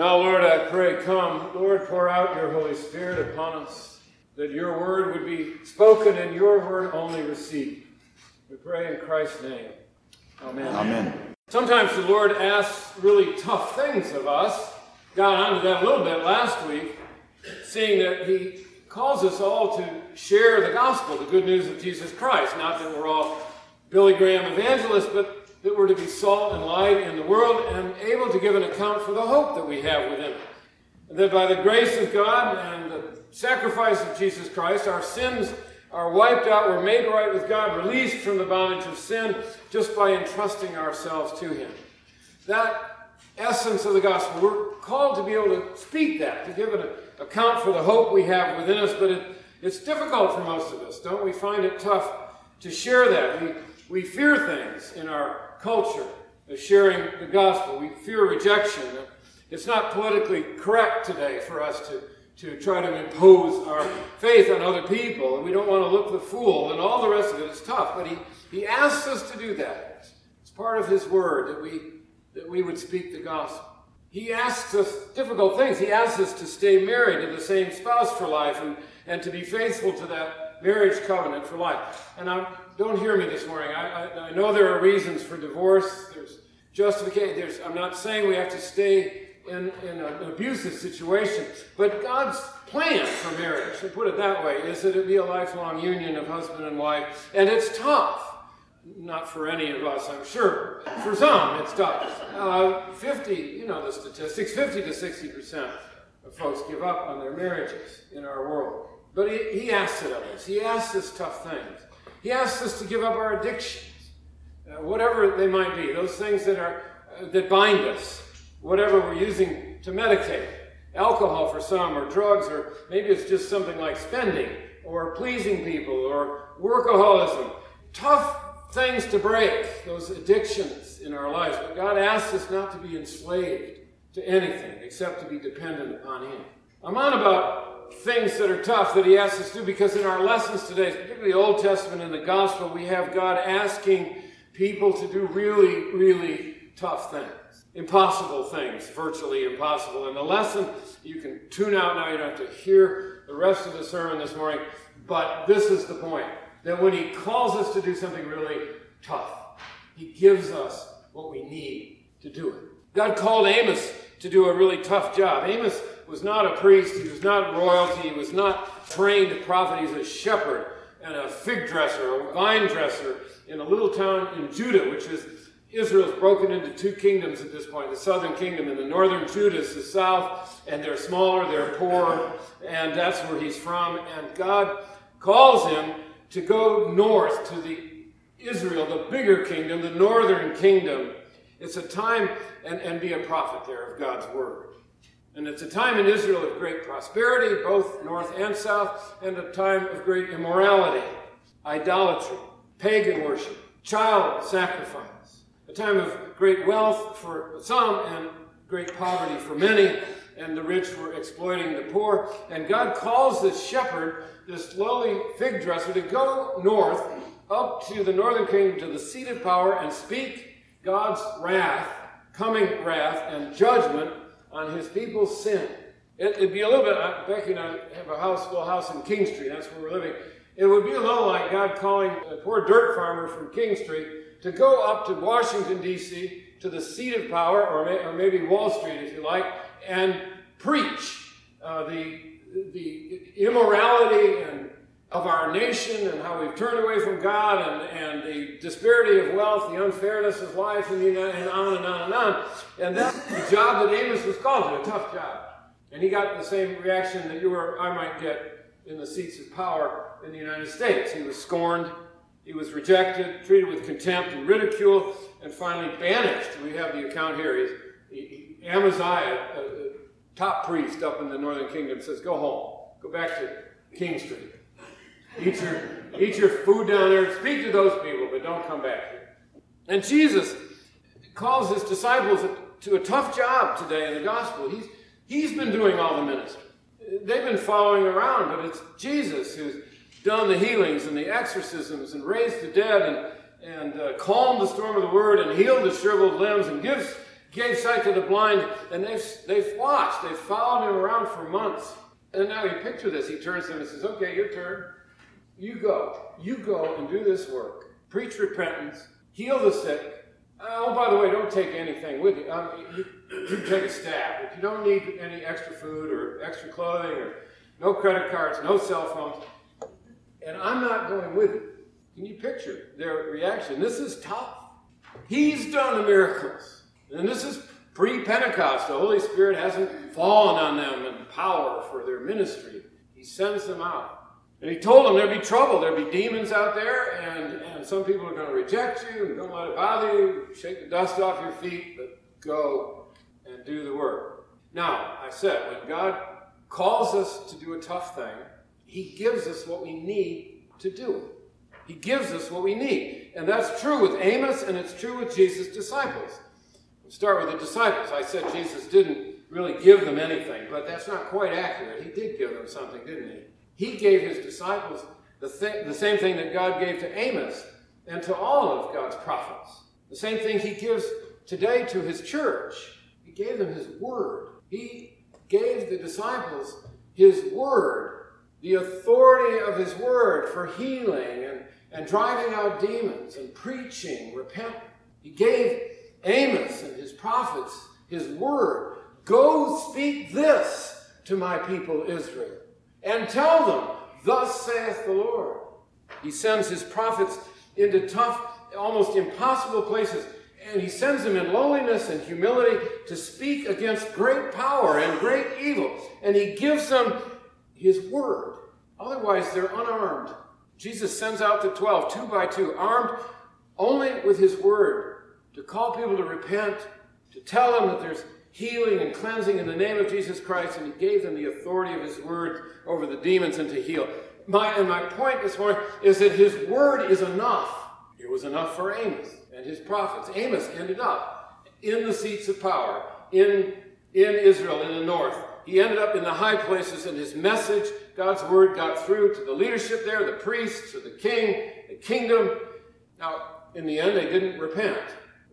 Now, Lord, I pray, come. Lord, pour out your Holy Spirit upon us, that your word would be spoken and your word only received. We pray in Christ's name. Amen. Amen. Sometimes the Lord asks really tough things of us. Got onto that a little bit last week, seeing that He calls us all to share the gospel, the good news of Jesus Christ. Not that we're all Billy Graham evangelists, but that we're to be salt and light in the world and able to give an account for the hope that we have within it. And that by the grace of God and the sacrifice of Jesus Christ, our sins are wiped out, we're made right with God, released from the bondage of sin just by entrusting ourselves to Him. That essence of the gospel, we're called to be able to speak that, to give an account for the hope we have within us, but it, it's difficult for most of us. Don't we find it tough to share that? We, we fear things in our culture of sharing the gospel. We fear rejection. It's not politically correct today for us to, to try to impose our faith on other people, and we don't want to look the fool, and all the rest of it is tough. But he, he asks us to do that. It's part of his word that we, that we would speak the gospel. He asks us difficult things. He asks us to stay married to the same spouse for life and, and to be faithful to that marriage covenant for life. And I'm, don't hear me this morning. I, I, I, know there are reasons for divorce. There's justification. There's, I'm not saying we have to stay in, in an abusive situation, but God's plan for marriage, to put it that way, is that it be a lifelong union of husband and wife. And it's tough. Not for any of us, I'm sure. For some, it's tough. Uh, 50, you know the statistics, 50 to 60% of folks give up on their marriages in our world. But he, he asks it of us. He asks us tough things. He asks us to give up our addictions, uh, whatever they might be, those things that are uh, that bind us, whatever we're using to medicate, alcohol for some, or drugs, or maybe it's just something like spending, or pleasing people, or workaholism. Tough things to break, those addictions in our lives. But God asks us not to be enslaved to anything except to be dependent upon Him. I'm on about things that are tough that he asks us to do because in our lessons today, particularly the Old Testament and the Gospel, we have God asking people to do really, really tough things. Impossible things, virtually impossible. And the lesson, you can tune out now, you don't have to hear the rest of the sermon this morning, but this is the point that when he calls us to do something really tough, he gives us what we need to do it. God called Amos to do a really tough job. Amos was not a priest, he was not royalty, he was not trained to prophet, he's a shepherd and a fig dresser, a vine dresser in a little town in Judah, which is Israel's broken into two kingdoms at this point the southern kingdom and the northern Judah is the south, and they're smaller, they're poor, and that's where he's from. And God calls him to go north to the Israel, the bigger kingdom, the northern kingdom. It's a time, and, and be a prophet there of God's word. And it's a time in Israel of great prosperity, both north and south, and a time of great immorality, idolatry, pagan worship, child sacrifice. A time of great wealth for some and great poverty for many, and the rich were exploiting the poor. And God calls this shepherd, this lowly fig dresser, to go north up to the northern kingdom, to the seat of power, and speak God's wrath, coming wrath, and judgment on his people's sin. It, would be a little bit, Becky and I have a house, little house in Kingstree, that's where we're living. It would be a little like God calling a poor dirt farmer from Kingstree to go up to Washington, D.C., to the seat of power, or, may, or maybe Wall Street, if you like, and preach uh, the, the immorality and of our nation and how we've turned away from God and, and the disparity of wealth, the unfairness of life, and, the, and on and on and on. And that's the job that Amos was called to, a tough job. And he got the same reaction that you or I might get in the seats of power in the United States. He was scorned, he was rejected, treated with contempt and ridicule, and finally banished. We have the account here. He, he, Amaziah, a, a top priest up in the northern kingdom, says, Go home, go back to Kingstree. Eat your, eat your food down there. Speak to those people, but don't come back here. And Jesus calls his disciples to a tough job today in the gospel. He's, he's been doing all the ministry. They've been following around, but it's Jesus who's done the healings and the exorcisms and raised the dead and, and uh, calmed the storm of the word and healed the shriveled limbs and gives gave sight to the blind, and they've, they've watched, they've followed him around for months. And now you picture this. He turns to them and says, Okay, your turn. You go. You go and do this work. Preach repentance. Heal the sick. Oh, by the way, don't take anything with you. Um, you, you take a staff. If you don't need any extra food or extra clothing or no credit cards, no cell phones, and I'm not going with you. Can you picture their reaction? This is tough. He's done the miracles. And this is pre Pentecost. The Holy Spirit hasn't fallen on them in power for their ministry. He sends them out. And he told them there'd be trouble. There'd be demons out there, and, and some people are going to reject you and don't let it bother you. Shake the dust off your feet, but go and do the work. Now, I said, when God calls us to do a tough thing, he gives us what we need to do it. He gives us what we need. And that's true with Amos, and it's true with Jesus' disciples. Start with the disciples. I said Jesus didn't really give them anything, but that's not quite accurate. He did give them something, didn't he? He gave his disciples the, th- the same thing that God gave to Amos and to all of God's prophets. The same thing he gives today to his church. He gave them his word. He gave the disciples his word, the authority of his word for healing and and driving out demons and preaching repent. He gave Amos and his prophets his word Go speak this to my people Israel and tell them, Thus saith the Lord. He sends his prophets into tough, almost impossible places, and he sends them in lowliness and humility to speak against great power and great evil. And he gives them his word. Otherwise, they're unarmed Jesus sends out the 12, two by two, armed only with his word, to call people to repent, to tell them that there's healing and cleansing in the name of Jesus Christ, and he gave them the authority of his word over the demons and to heal. My, and my point this morning is that his word is enough. It was enough for Amos and his prophets. Amos ended up in the seats of power in, in Israel in the north. He ended up in the high places, and his message, God's word, got through to the leadership there, the priests, or the king, the kingdom. Now, in the end, they didn't repent.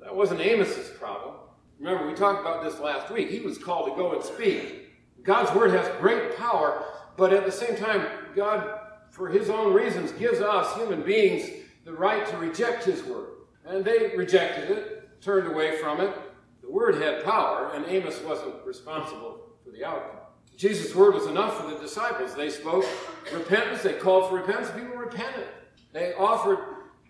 That wasn't Amos's problem. Remember, we talked about this last week. He was called to go and speak. God's word has great power, but at the same time, God, for his own reasons, gives us, human beings, the right to reject his word. And they rejected it, turned away from it. The word had power, and Amos wasn't responsible for the outcome. Jesus' word was enough for the disciples. They spoke repentance, they called for repentance, people repented. They offered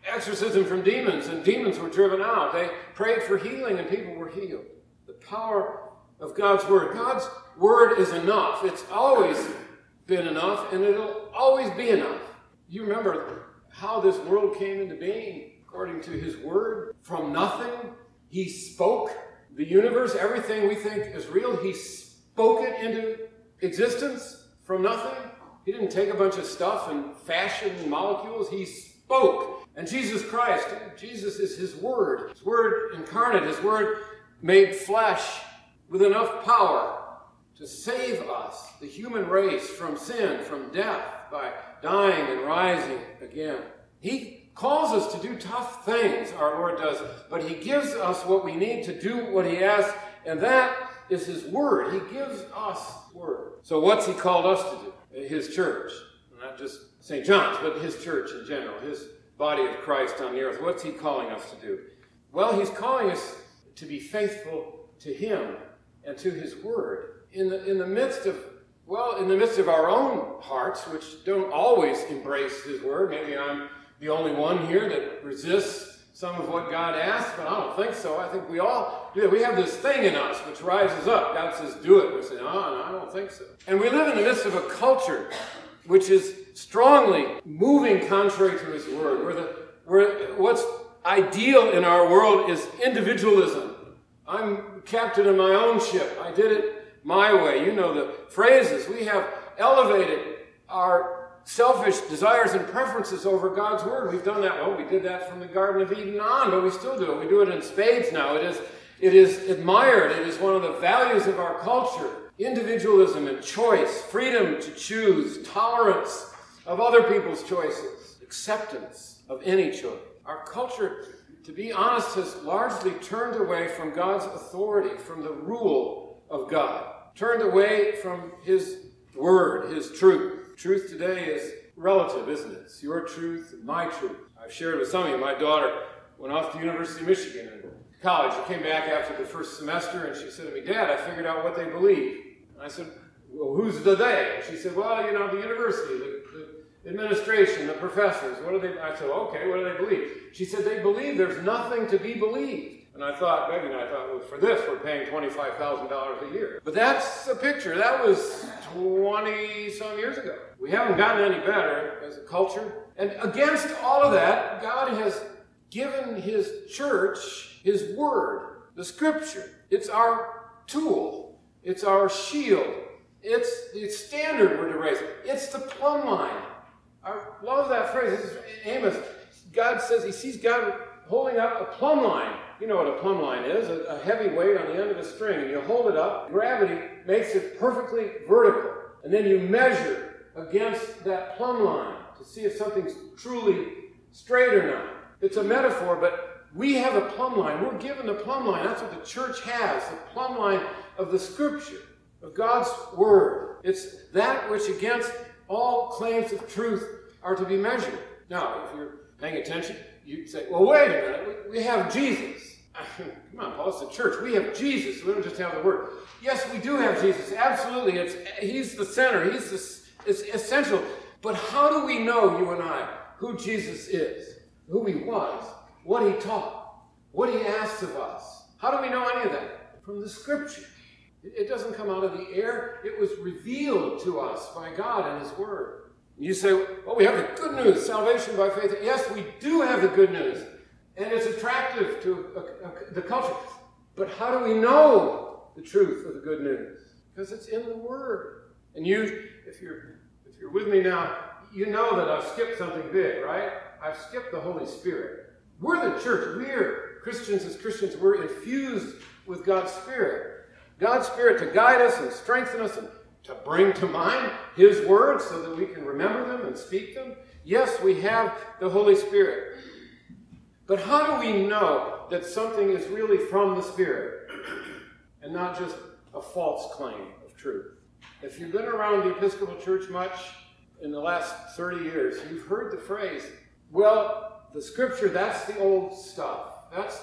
exorcism from demons, and demons were driven out. They prayed for healing, and people were healed. The power of God's word. God's word is enough. It's always been enough, and it'll always be enough. You remember how this world came into being according to his word? From nothing, he spoke the universe, everything we think is real, he spoke it into existence from nothing. He didn't take a bunch of stuff and fashion molecules. He spoke. And Jesus Christ, Jesus is His Word. His Word incarnate, His Word made flesh with enough power to save us, the human race, from sin, from death, by dying and rising again. He calls us to do tough things, our Lord does, but He gives us what we need to do what He asks, and that is His Word. He gives us Word. So, what's He called us to do? His church. Not just St. John's, but His church in general, His body of Christ on the earth. What's He calling us to do? Well, He's calling us to be faithful to Him and to His Word. In the, in the midst of well, in the midst of our own hearts, which don't always embrace His Word, maybe I'm the only one here that resists some of what God asks, but I don't think so. I think we all do. We have this thing in us which rises up. God says, do it. We say, no, no, I don't think so. And we live in the midst of a culture which is strongly moving contrary to His Word, where, the, where what's ideal in our world is individualism. I'm captain of my own ship. I did it my way. You know the phrases. We have elevated our selfish desires and preferences over God's word. We've done that. Well, we did that from the Garden of Eden on, but we still do it. We do it in spades now. It is, it is admired. It is one of the values of our culture. Individualism and choice, freedom to choose, tolerance of other people's choices, acceptance of any choice. Our culture to be honest, has largely turned away from God's authority, from the rule of God, turned away from His word, His truth. Truth today is relative, isn't it? It's your truth, my truth. I've shared with some of you, my daughter went off to University of Michigan and college. She came back after the first semester and she said to me, Dad, I figured out what they believe. And I said, Well, who's the they? And she said, Well, you know, the university, the, the administration, the professors. What do they? I said, Okay, what do they believe? She said, They believe there's nothing to be believed. And I thought, Becky and I thought, well, for this, we're paying $25,000 a year. But that's a picture. That was 20 some years ago. We haven't gotten any better as a culture. And against all of that, God has given His church His Word, the Scripture. It's our tool, it's our shield, it's the standard we're to raise, it's the plumb line. I love that phrase. Amos. God says He sees God holding up a plumb line. You know what a plumb line is a, a heavy weight on the end of a string, and you hold it up, gravity makes it perfectly vertical, and then you measure against that plumb line to see if something's truly straight or not. It's a metaphor, but we have a plumb line. We're given the plumb line. That's what the church has the plumb line of the Scripture, of God's Word. It's that which, against all claims of truth, are to be measured. Now, if you're paying attention, you'd say, well, wait a minute. We, have Jesus. Come on, Paul, it's the church. We have Jesus. We don't just have the Word. Yes, we do have Jesus. Absolutely. It's, he's the center. He's the, it's essential. But how do we know, you and I, who Jesus is? who he was, what he taught, what he asked of us. How do we know any of that? From the scripture. It doesn't come out of the air, it was revealed to us by God in his word. You say, well, we have the good news, salvation by faith. Yes, we do have the good news, and it's attractive to a, a, the culture. But how do we know the truth of the good news? Because it's in the Word. And you, if you're if you're with me now, you know that I've skipped something big, right? I've skipped the Holy Spirit. We're the church. We're Christians as Christians. We're infused with God's Spirit. God's Spirit to guide us and strengthen us and to bring to mind His words so that we can remember them and speak them. Yes, we have the Holy Spirit. But how do we know that something is really from the Spirit and not just a false claim of truth? If you've been around the Episcopal Church much in the last 30 years, you've heard the phrase, well, the scripture, that's the old stuff. That's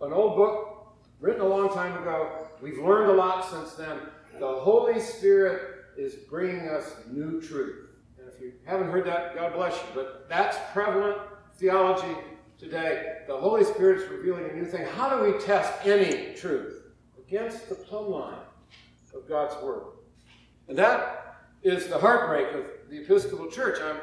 an old book written a long time ago. We've learned a lot since then. The Holy Spirit is bringing us new truth. And if you haven't heard that, God bless you. But that's prevalent theology today. The Holy Spirit is revealing a new thing. How do we test any truth? Against the plumb line of God's Word. And that is the heartbreak of the Episcopal Church. I'm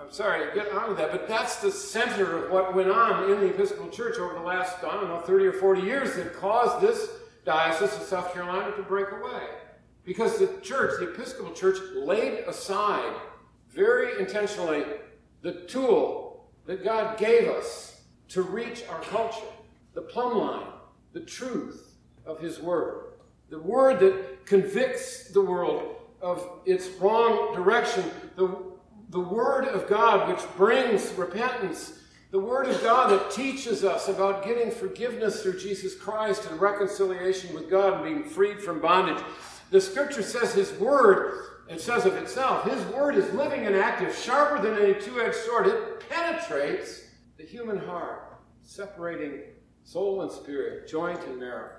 I'm sorry to get on with that, but that's the center of what went on in the Episcopal Church over the last, I don't know, 30 or 40 years that caused this diocese of South Carolina to break away. Because the church, the Episcopal Church, laid aside very intentionally the tool that God gave us to reach our culture, the plumb line, the truth of His Word, the Word that convicts the world of its wrong direction, the the Word of God, which brings repentance, the Word of God that teaches us about getting forgiveness through Jesus Christ and reconciliation with God and being freed from bondage. The Scripture says His Word, it says of itself, His Word is living and active, sharper than any two edged sword. It penetrates the human heart, separating soul and spirit, joint and marrow,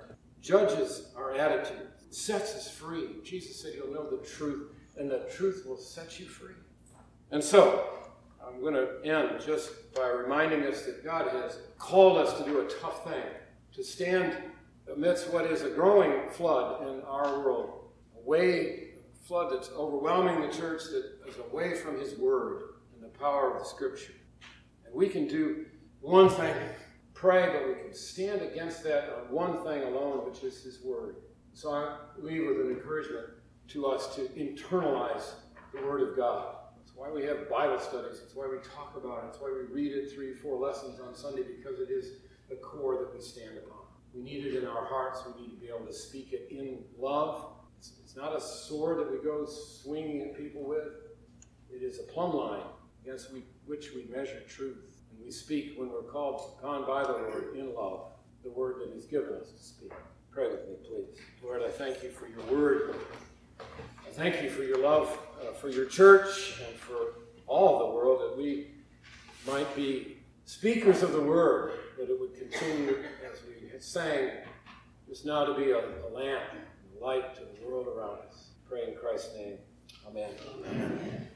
judges our attitude, sets us free. Jesus said, You'll know the truth, and the truth will set you free. And so, I'm going to end just by reminding us that God has called us to do a tough thing, to stand amidst what is a growing flood in our world, a way, flood that's overwhelming the church, that is away from His Word and the power of the Scripture. And we can do one thing, pray, but we can stand against that on one thing alone, which is His Word. So I leave with an encouragement to us to internalize the Word of God why we have Bible studies. It's why we talk about it. It's why we read it three, four lessons on Sunday because it is the core that we stand upon. We need it in our hearts. We need to be able to speak it in love. It's, it's not a sword that we go swinging at people with. It is a plumb line against we, which we measure truth. And we speak when we're called upon by the Lord in love, the word that He's given us to speak. Pray with me, please. Lord, I thank you for your word. Thank you for your love uh, for your church and for all the world, that we might be speakers of the word, that it would continue, as we sang just now, to be a, a lamp a light to the world around us. Pray in Christ's name. Amen. Amen.